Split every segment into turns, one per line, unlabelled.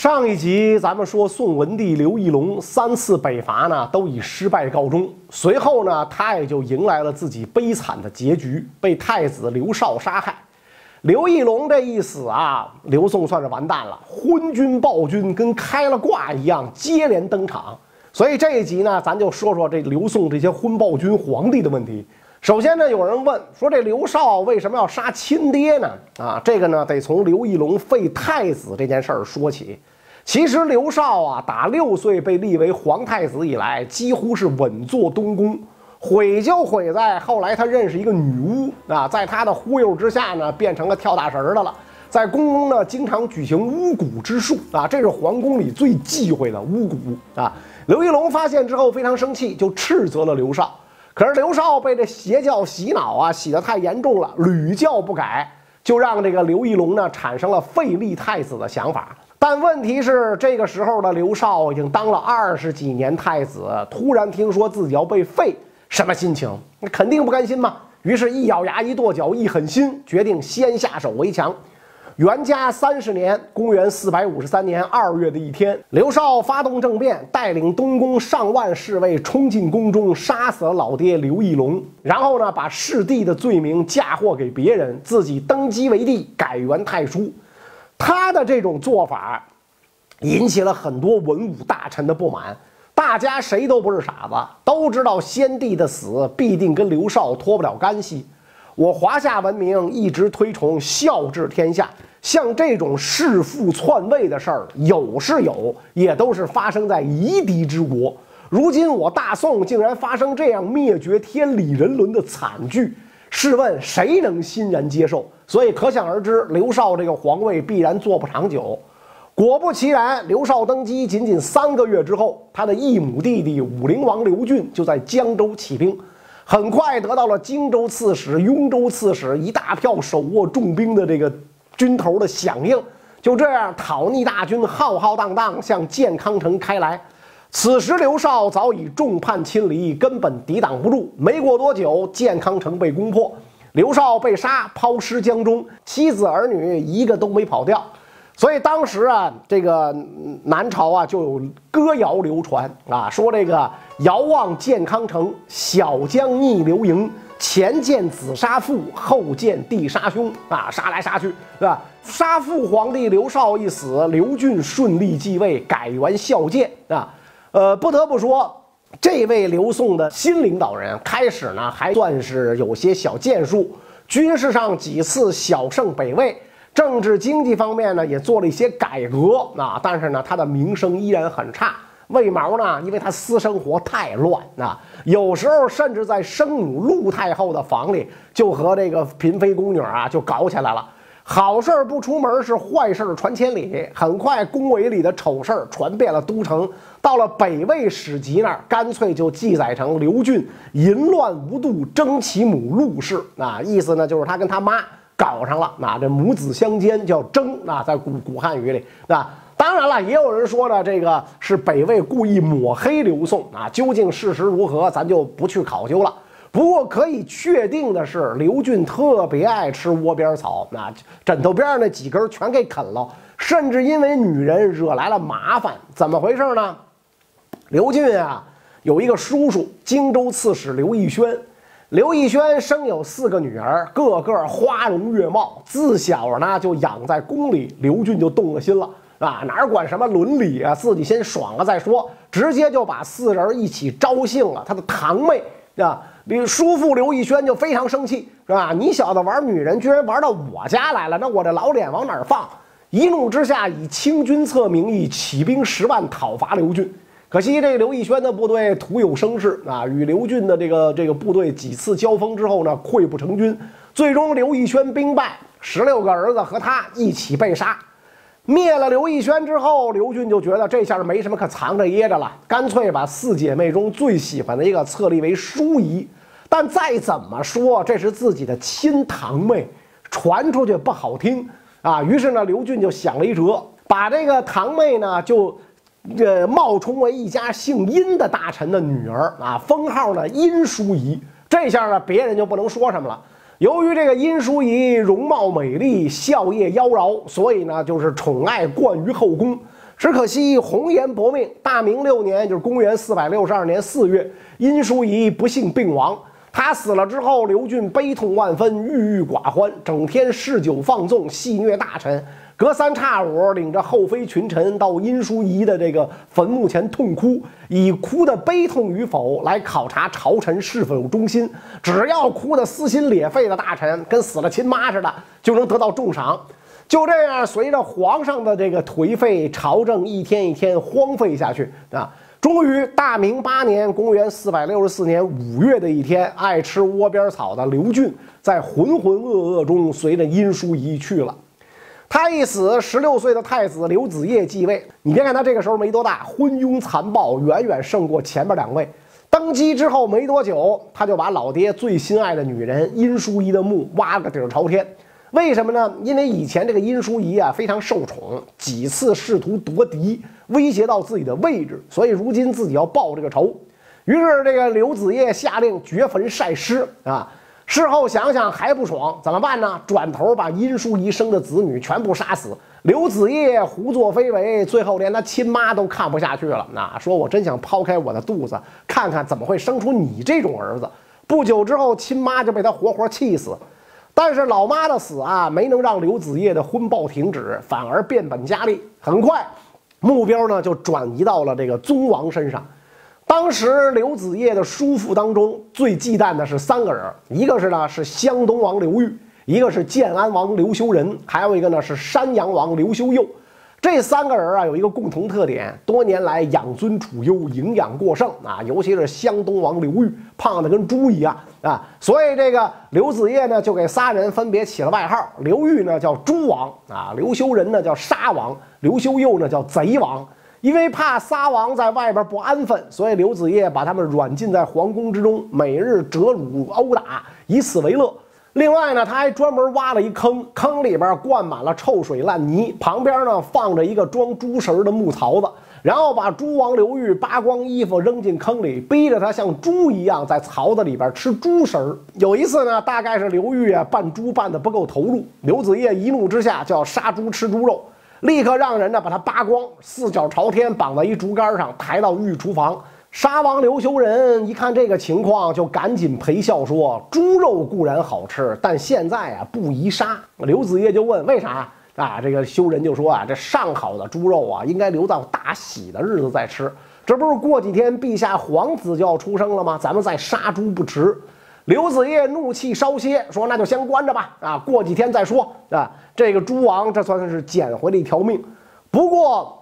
上一集咱们说宋文帝刘义隆三次北伐呢，都以失败告终。随后呢，他也就迎来了自己悲惨的结局，被太子刘绍杀害。刘义隆这一死啊，刘宋算是完蛋了，昏君暴君跟开了挂一样，接连登场。所以这一集呢，咱就说说这刘宋这些昏暴君皇帝的问题。首先呢，有人问说这刘绍为什么要杀亲爹呢？啊，这个呢，得从刘义隆废太子这件事儿说起。其实刘绍啊，打六岁被立为皇太子以来，几乎是稳坐东宫。毁就毁在后来他认识一个女巫啊，在他的忽悠之下呢，变成了跳大神的了。在宫中呢，经常举行巫蛊之术啊，这是皇宫里最忌讳的巫蛊啊。刘义隆发现之后非常生气，就斥责了刘绍。可是刘绍被这邪教洗脑啊，洗得太严重了，屡教不改，就让这个刘义隆呢产生了废立太子的想法。但问题是，这个时候的刘绍已经当了二十几年太子，突然听说自己要被废。什么心情？那肯定不甘心嘛。于是，一咬牙，一跺脚，一狠心，决定先下手为强。元嘉三十年，公元四百五十三年二月的一天，刘绍发动政变，带领东宫上万侍卫冲进宫中，杀死了老爹刘义隆。然后呢，把弑帝的罪名嫁祸给别人，自己登基为帝，改元太叔。他的这种做法，引起了很多文武大臣的不满。大家谁都不是傻子，都知道先帝的死必定跟刘绍脱不了干系。我华夏文明一直推崇孝治天下，像这种弑父篡位的事儿有是有，也都是发生在夷狄之国。如今我大宋竟然发生这样灭绝天理人伦的惨剧，试问谁能欣然接受？所以可想而知，刘少这个皇位必然坐不长久。果不其然，刘少登基仅仅三个月之后，他的异母弟弟武陵王刘俊就在江州起兵，很快得到了荆州刺史、雍州刺史一大票手握重兵的这个军头的响应。就这样，讨逆大军浩浩荡荡向建康城开来。此时，刘绍早已众叛亲离，根本抵挡不住。没过多久，建康城被攻破，刘绍被杀，抛尸江中，妻子儿女一个都没跑掉。所以当时啊，这个南朝啊就有歌谣流传啊，说这个遥望建康城，小将逆流营，前见子杀父，后见弟杀兄啊，杀来杀去，是吧？杀父皇帝刘绍一死，刘俊顺利继位，改元孝建啊。呃，不得不说，这位刘宋的新领导人开始呢还算是有些小建树，军事上几次小胜北魏。政治经济方面呢，也做了一些改革啊，但是呢，他的名声依然很差。为毛呢？因为他私生活太乱啊，有时候甚至在生母陆太后的房里就和这个嫔妃宫女啊就搞起来了。好事不出门，是坏事传千里。很快，宫闱里的丑事传遍了都城，到了北魏史籍那儿，干脆就记载成刘俊淫乱无度，争其母陆氏啊，意思呢就是他跟他妈。搞上了，那这母子相奸叫争啊，在古古汉语里，那当然了，也有人说呢，这个是北魏故意抹黑刘宋啊，究竟事实如何，咱就不去考究了。不过可以确定的是，刘俊特别爱吃窝边草，那枕头边上那几根全给啃了，甚至因为女人惹来了麻烦。怎么回事呢？刘俊啊，有一个叔叔，荆州刺史刘义轩。刘义轩生有四个女儿，个个花容月貌，自小呢就养在宫里。刘俊就动了心了，啊，哪管什么伦理啊，自己先爽了再说，直接就把四人一起招幸了。他的堂妹啊，你叔父刘义轩就非常生气，是吧？你小子玩女人，居然玩到我家来了，那我这老脸往哪放？一怒之下，以清君侧名义起兵十万讨伐刘俊。可惜这刘义轩的部队徒有声势啊，与刘俊的这个这个部队几次交锋之后呢，溃不成军，最终刘义轩兵败，十六个儿子和他一起被杀。灭了刘义轩之后，刘俊就觉得这下没什么可藏着掖着了，干脆把四姐妹中最喜欢的一个册立为淑仪。但再怎么说，这是自己的亲堂妹，传出去不好听啊。于是呢，刘俊就想了一辙，把这个堂妹呢就。这冒充为一家姓殷的大臣的女儿啊，封号呢殷淑仪。这下呢，别人就不能说什么了。由于这个殷淑仪容貌美丽，笑靥妖娆，所以呢，就是宠爱冠于后宫。只可惜红颜薄命，大明六年，就是公元四百六十二年四月，殷淑仪不幸病亡。他死了之后，刘俊悲痛万分，郁郁寡欢，整天嗜酒放纵，戏虐大臣。隔三差五，领着后妃群臣到殷淑仪的这个坟墓前痛哭，以哭的悲痛与否来考察朝臣是否有忠心。只要哭得撕心裂肺的大臣，跟死了亲妈似的，就能得到重赏。就这样，随着皇上的这个颓废，朝政一天一天荒废下去啊。终于，大明八年（公元464年）五月的一天，爱吃窝边草的刘俊在浑浑噩噩中随着殷淑仪去了。他一死，十六岁的太子刘子业继位。你别看他这个时候没多大，昏庸残暴，远远胜过前面两位。登基之后没多久，他就把老爹最心爱的女人殷淑仪的墓挖个底儿朝天。为什么呢？因为以前这个殷淑仪啊非常受宠，几次试图夺嫡，威胁到自己的位置，所以如今自己要报这个仇。于是这个刘子业下令掘坟晒尸啊。事后想想还不爽，怎么办呢？转头把殷淑仪生的子女全部杀死。刘子业胡作非为，最后连他亲妈都看不下去了。那说我真想剖开我的肚子，看看怎么会生出你这种儿子。不久之后，亲妈就被他活活气死。但是老妈的死啊，没能让刘子业的婚报停止，反而变本加厉。很快，目标呢就转移到了这个宗王身上。当时刘子业的叔父当中最忌惮的是三个人，一个是呢是湘东王刘裕，一个是建安王刘修仁，还有一个呢是山阳王刘修佑。这三个人啊有一个共同特点，多年来养尊处优，营养过剩啊，尤其是湘东王刘裕，胖的跟猪一样啊。所以这个刘子业呢就给仨人分别起了外号，刘裕呢叫猪王啊，刘修仁呢叫沙王，刘修佑呢叫贼王。因为怕撒王在外边不安分，所以刘子业把他们软禁在皇宫之中，每日折辱殴打，以此为乐。另外呢，他还专门挖了一坑，坑里边灌满了臭水烂泥，旁边呢放着一个装猪食的木槽子，然后把猪王刘裕扒光衣服扔进坑里，逼着他像猪一样在槽子里边吃猪食。有一次呢，大概是刘裕啊扮猪扮的不够投入，刘子业一怒之下就要杀猪吃猪肉。立刻让人呢把他扒光，四脚朝天绑在一竹竿上，抬到御厨房。杀王刘修仁一看这个情况，就赶紧陪笑说：“猪肉固然好吃，但现在啊不宜杀。”刘子业就问：“为啥？”啊，这个修仁就说：“啊，这上好的猪肉啊，应该留到大喜的日子再吃。这不是过几天陛下皇子就要出生了吗？咱们再杀猪不迟。”刘子业怒气稍歇，说：“那就先关着吧，啊，过几天再说。啊，这个诸王这算是捡回了一条命。不过，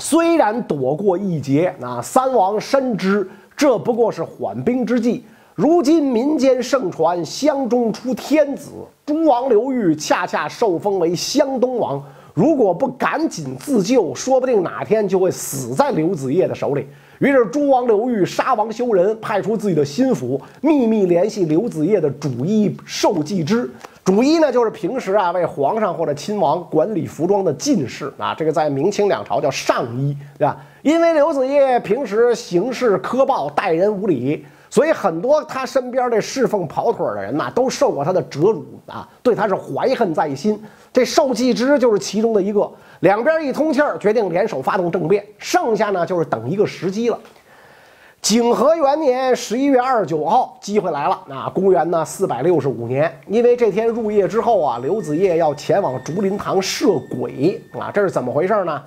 虽然躲过一劫，啊，三王深知这不过是缓兵之计。如今民间盛传湘中出天子，诸王刘裕恰恰受封为湘东王。如果不赶紧自救，说不定哪天就会死在刘子业的手里。”于是，诸王刘裕杀王修仁，派出自己的心腹，秘密联系刘子业的主医寿季之。主医呢，就是平时啊为皇上或者亲王管理服装的进士啊，这个在明清两朝叫上医，对吧？因为刘子业平时行事苛暴，待人无礼，所以很多他身边的侍奉跑腿的人呐，都受过他的折辱啊，对他是怀恨在心。这寿季之就是其中的一个。两边一通气儿，决定联手发动政变。剩下呢，就是等一个时机了。景和元年十一月二十九号，机会来了。那公元呢四百六十五年，因为这天入夜之后啊，刘子业要前往竹林堂摄鬼啊，这是怎么回事呢？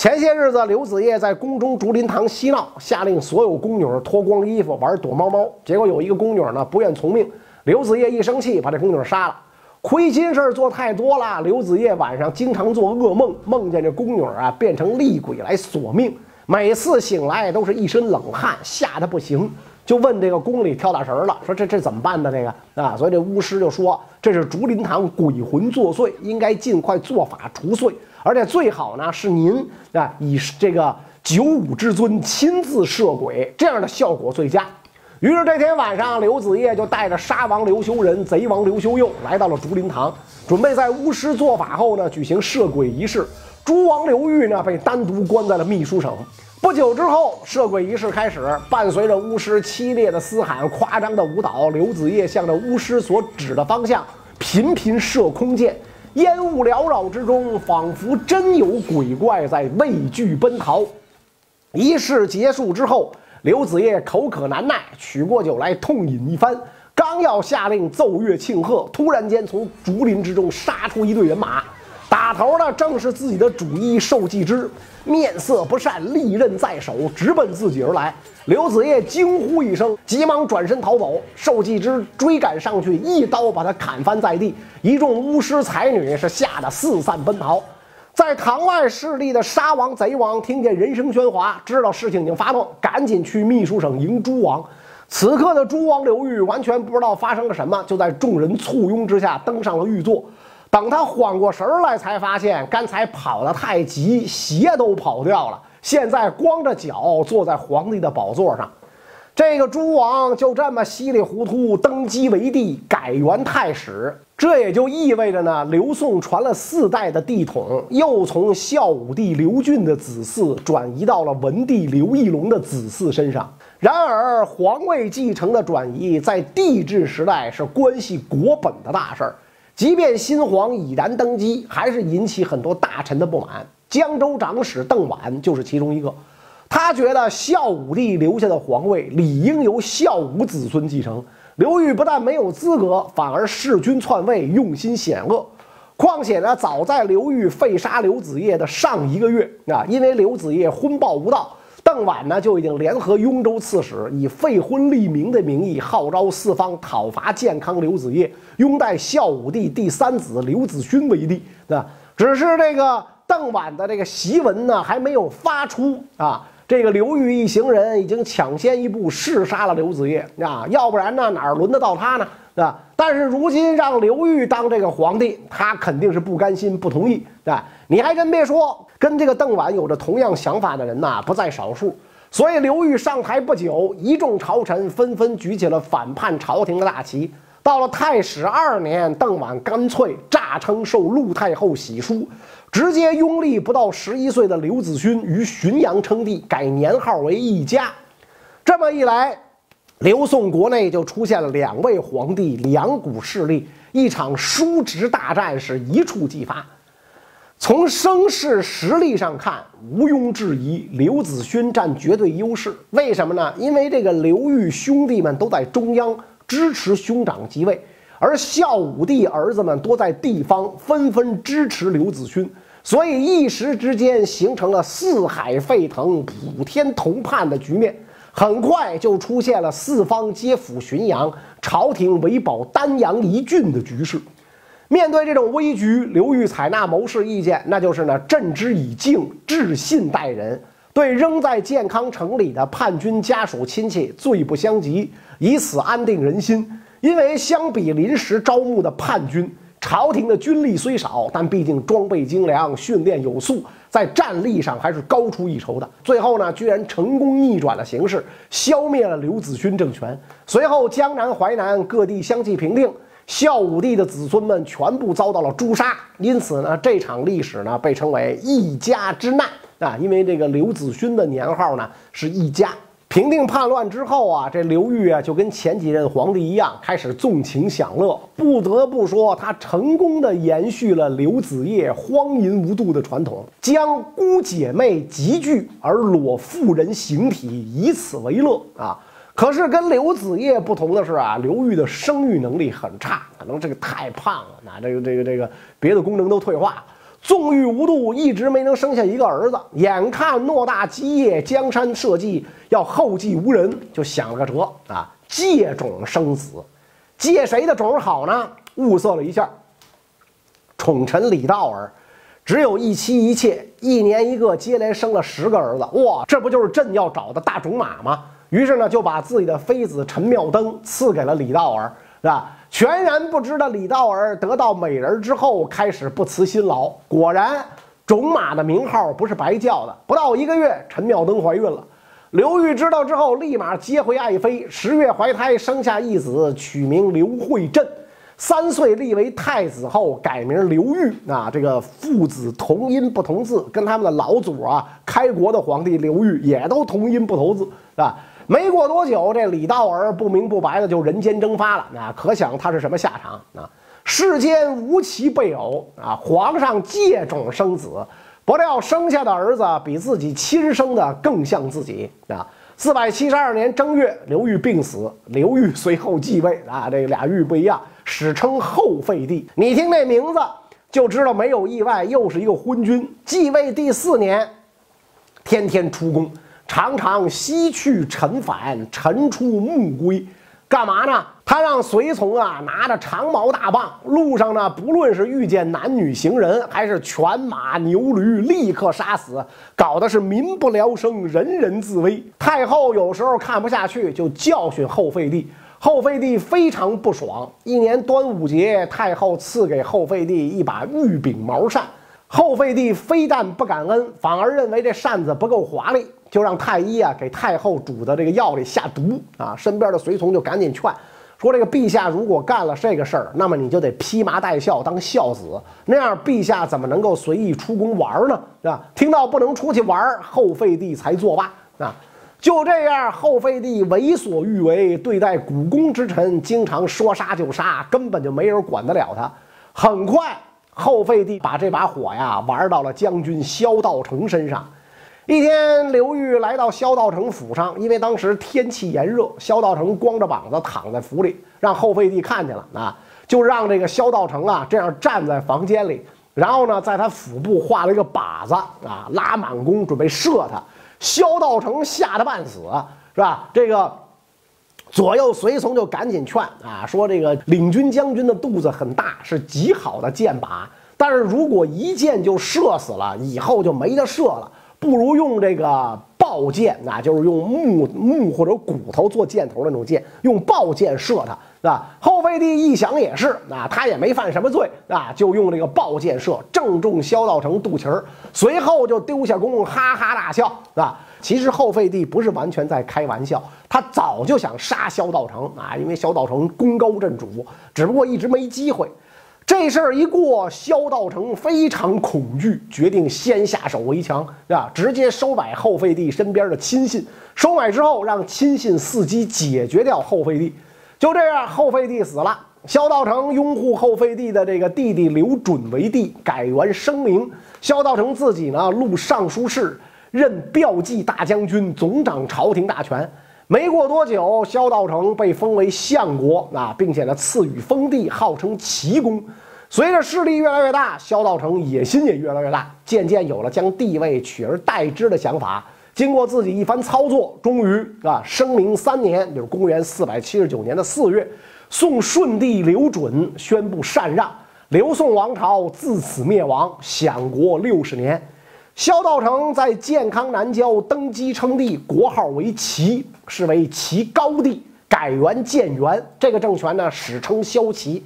前些日子，刘子业在宫中竹林堂嬉闹，下令所有宫女脱光衣服玩躲猫猫。结果有一个宫女呢不愿从命，刘子业一生气，把这宫女杀了。亏心事做太多了，刘子业晚上经常做噩梦，梦见这宫女啊变成厉鬼来索命，每次醒来都是一身冷汗，吓得不行，就问这个宫里跳大神了，说这这怎么办呢？这个啊，所以这巫师就说这是竹林堂鬼魂作祟，应该尽快做法除祟，而且最好呢是您啊以这个九五之尊亲自摄鬼，这样的效果最佳。于是这天晚上，刘子业就带着沙王刘修仁、贼王刘修佑来到了竹林堂，准备在巫师做法后呢举行摄鬼仪式。诸王刘裕呢被单独关在了秘书省。不久之后，射鬼仪式开始，伴随着巫师凄烈的嘶喊、夸张的舞蹈，刘子业向着巫师所指的方向频频射空箭。烟雾缭绕之中，仿佛真有鬼怪在畏惧奔逃。仪式结束之后，刘子业口渴难耐，取过酒来痛饮一番。刚要下令奏乐庆贺，突然间从竹林之中杀出一队人马，打头的正是自己的主医寿继之，面色不善，利刃在手，直奔自己而来。刘子业惊呼一声，急忙转身逃走。寿继之追赶上去，一刀把他砍翻在地。一众巫师才女是吓得四散奔逃。在堂外势力的沙王、贼王听见人声喧哗，知道事情已经发动，赶紧去秘书省迎诸王。此刻的诸王刘裕完全不知道发生了什么，就在众人簇拥之下登上了御座。等他缓过神来，才发现刚才跑得太急，鞋都跑掉了。现在光着脚坐在皇帝的宝座上，这个诸王就这么稀里糊涂登基为帝，改元太史。这也就意味着呢，刘宋传了四代的帝统，又从孝武帝刘俊的子嗣转移到了文帝刘义隆的子嗣身上。然而，皇位继承的转移在帝制时代是关系国本的大事儿。即便新皇已然登基，还是引起很多大臣的不满。江州长史邓琬就是其中一个。他觉得孝武帝留下的皇位理应由孝武子孙继承。刘裕不但没有资格，反而弑君篡位，用心险恶。况且呢，早在刘裕废杀刘子业的上一个月啊，因为刘子业昏报无道，邓琬呢就已经联合雍州刺史，以废婚立名的名义，号召四方讨伐健康刘子业，拥戴孝武帝第三子刘子勋为帝。对吧，只是这个邓琬的这个檄文呢，还没有发出啊。这个刘裕一行人已经抢先一步弑杀了刘子业啊，要不然呢哪轮得到他呢？啊！但是如今让刘裕当这个皇帝，他肯定是不甘心、不同意，啊！你还真别说，跟这个邓琬有着同样想法的人呐不在少数。所以刘裕上台不久，一众朝臣纷纷举起了反叛朝廷的大旗。到了太史二年，邓琬干脆诈称受陆太后喜书。直接拥立不到十一岁的刘子勋于浔阳称帝，改年号为义嘉。这么一来，刘宋国内就出现了两位皇帝，两股势力，一场叔侄大战是一触即发。从声势实力上看，毋庸置疑，刘子勋占绝对优势。为什么呢？因为这个刘裕兄弟们都在中央支持兄长即位。而孝武帝儿子们多在地方，纷纷支持刘子勋，所以一时之间形成了四海沸腾、普天同盼的局面。很快就出现了四方皆附浔阳，朝廷唯保丹阳一郡的局势。面对这种危局，刘裕采纳谋士意见，那就是呢，镇之以敬，致信待人，对仍在建康城里的叛军家属亲戚罪不相及，以此安定人心。因为相比临时招募的叛军，朝廷的军力虽少，但毕竟装备精良、训练有素，在战力上还是高出一筹的。最后呢，居然成功逆转了形势，消灭了刘子勋政权。随后，江南、淮南各地相继平定，孝武帝的子孙们全部遭到了诛杀。因此呢，这场历史呢被称为一家之难啊，因为这个刘子勋的年号呢是一家。平定叛乱之后啊，这刘裕啊就跟前几任皇帝一样，开始纵情享乐。不得不说，他成功的延续了刘子业荒淫无度的传统，将姑姐妹集聚而裸妇人形体，以此为乐啊。可是跟刘子业不同的是啊，刘裕的生育能力很差，可能这个太胖了，那这个这个这个别的功能都退化了。纵欲无度，一直没能生下一个儿子。眼看偌大基业，江山社稷要后继无人，就想了个辙啊，借种生子。借谁的种好呢？物色了一下，宠臣李道儿，只有一妻一妾，一年一个，接连生了十个儿子。哇，这不就是朕要找的大种马吗？于是呢，就把自己的妃子陈妙登赐给了李道儿，是吧？全然不知的李道儿得到美人之后，开始不辞辛劳。果然，种马的名号不是白叫的。不到一个月，陈妙登怀孕了。刘裕知道之后，立马接回爱妃。十月怀胎，生下一子，取名刘惠镇。三岁立为太子后，改名刘裕。啊，这个父子同音不同字，跟他们的老祖啊，开国的皇帝刘裕也都同音不同字，是吧？没过多久，这李道儿不明不白的就人间蒸发了，那可想他是什么下场啊？世间无奇备偶啊，皇上借种生子，不料生下的儿子比自己亲生的更像自己啊。四百七十二年正月，刘裕病死，刘裕随后继位啊，这俩裕不一样，史称后废帝。你听这名字就知道，没有意外，又是一个昏君。继位第四年，天天出宫，常常西去晨返，晨出暮归。干嘛呢？他让随从啊拿着长矛大棒，路上呢不论是遇见男女行人，还是犬马牛驴，立刻杀死，搞得是民不聊生，人人自危。太后有时候看不下去，就教训后废帝。后废帝非常不爽。一年端午节，太后赐给后废帝一把玉柄毛扇，后废帝非但不感恩，反而认为这扇子不够华丽。就让太医啊给太后煮的这个药里下毒啊，身边的随从就赶紧劝说：“这个陛下如果干了这个事儿，那么你就得披麻戴孝当孝子，那样陛下怎么能够随意出宫玩呢？是吧？”听到不能出去玩，后废帝才作罢啊。就这样，后废帝为所欲为，对待古宫之臣，经常说杀就杀，根本就没人管得了他。很快，后废帝把这把火呀玩到了将军萧道成身上。一天，刘裕来到萧道成府上，因为当时天气炎热，萧道成光着膀子躺在府里，让后废帝看见了啊，就让这个萧道成啊这样站在房间里，然后呢，在他腹部画了一个靶子啊，拉满弓准备射他。萧道成吓得半死，是吧？这个左右随从就赶紧劝啊，说这个领军将军的肚子很大，是极好的箭靶，但是如果一箭就射死了，以后就没得射了。不如用这个爆箭啊，就是用木木或者骨头做箭头那种箭，用爆箭射他，是吧？后废帝一想也是啊，他也没犯什么罪啊，就用这个爆箭射，正中萧道成肚脐儿，随后就丢下弓，哈哈大笑，是吧？其实后废帝不是完全在开玩笑，他早就想杀萧道成啊，因为萧道成功高震主，只不过一直没机会。这事儿一过，萧道成非常恐惧，决定先下手为强，啊，直接收买后废帝身边的亲信。收买之后，让亲信伺机解决掉后废帝。就这样，后废帝死了。萧道成拥护后废帝的这个弟弟刘准为帝，改元声明。萧道成自己呢，录尚书事，任骠骑大将军，总掌朝廷大权。没过多久，萧道成被封为相国啊，并且呢赐予封地，号称齐公。随着势力越来越大，萧道成野心也越来越大，渐渐有了将帝位取而代之的想法。经过自己一番操作，终于啊，生明三年，就是公元四百七十九年的四月，宋顺帝刘准宣布禅让，刘宋王朝自此灭亡，享国六十年。萧道成在建康南郊登基称帝，国号为齐，是为齐高帝，改元建元。这个政权呢，史称萧齐。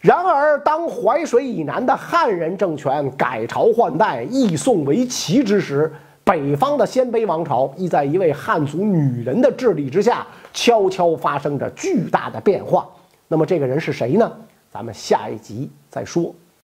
然而，当淮水以南的汉人政权改朝换代，易宋为齐之时，北方的鲜卑王朝亦在一位汉族女人的治理之下，悄悄发生着巨大的变化。那么，这个人是谁呢？咱们下一集再说。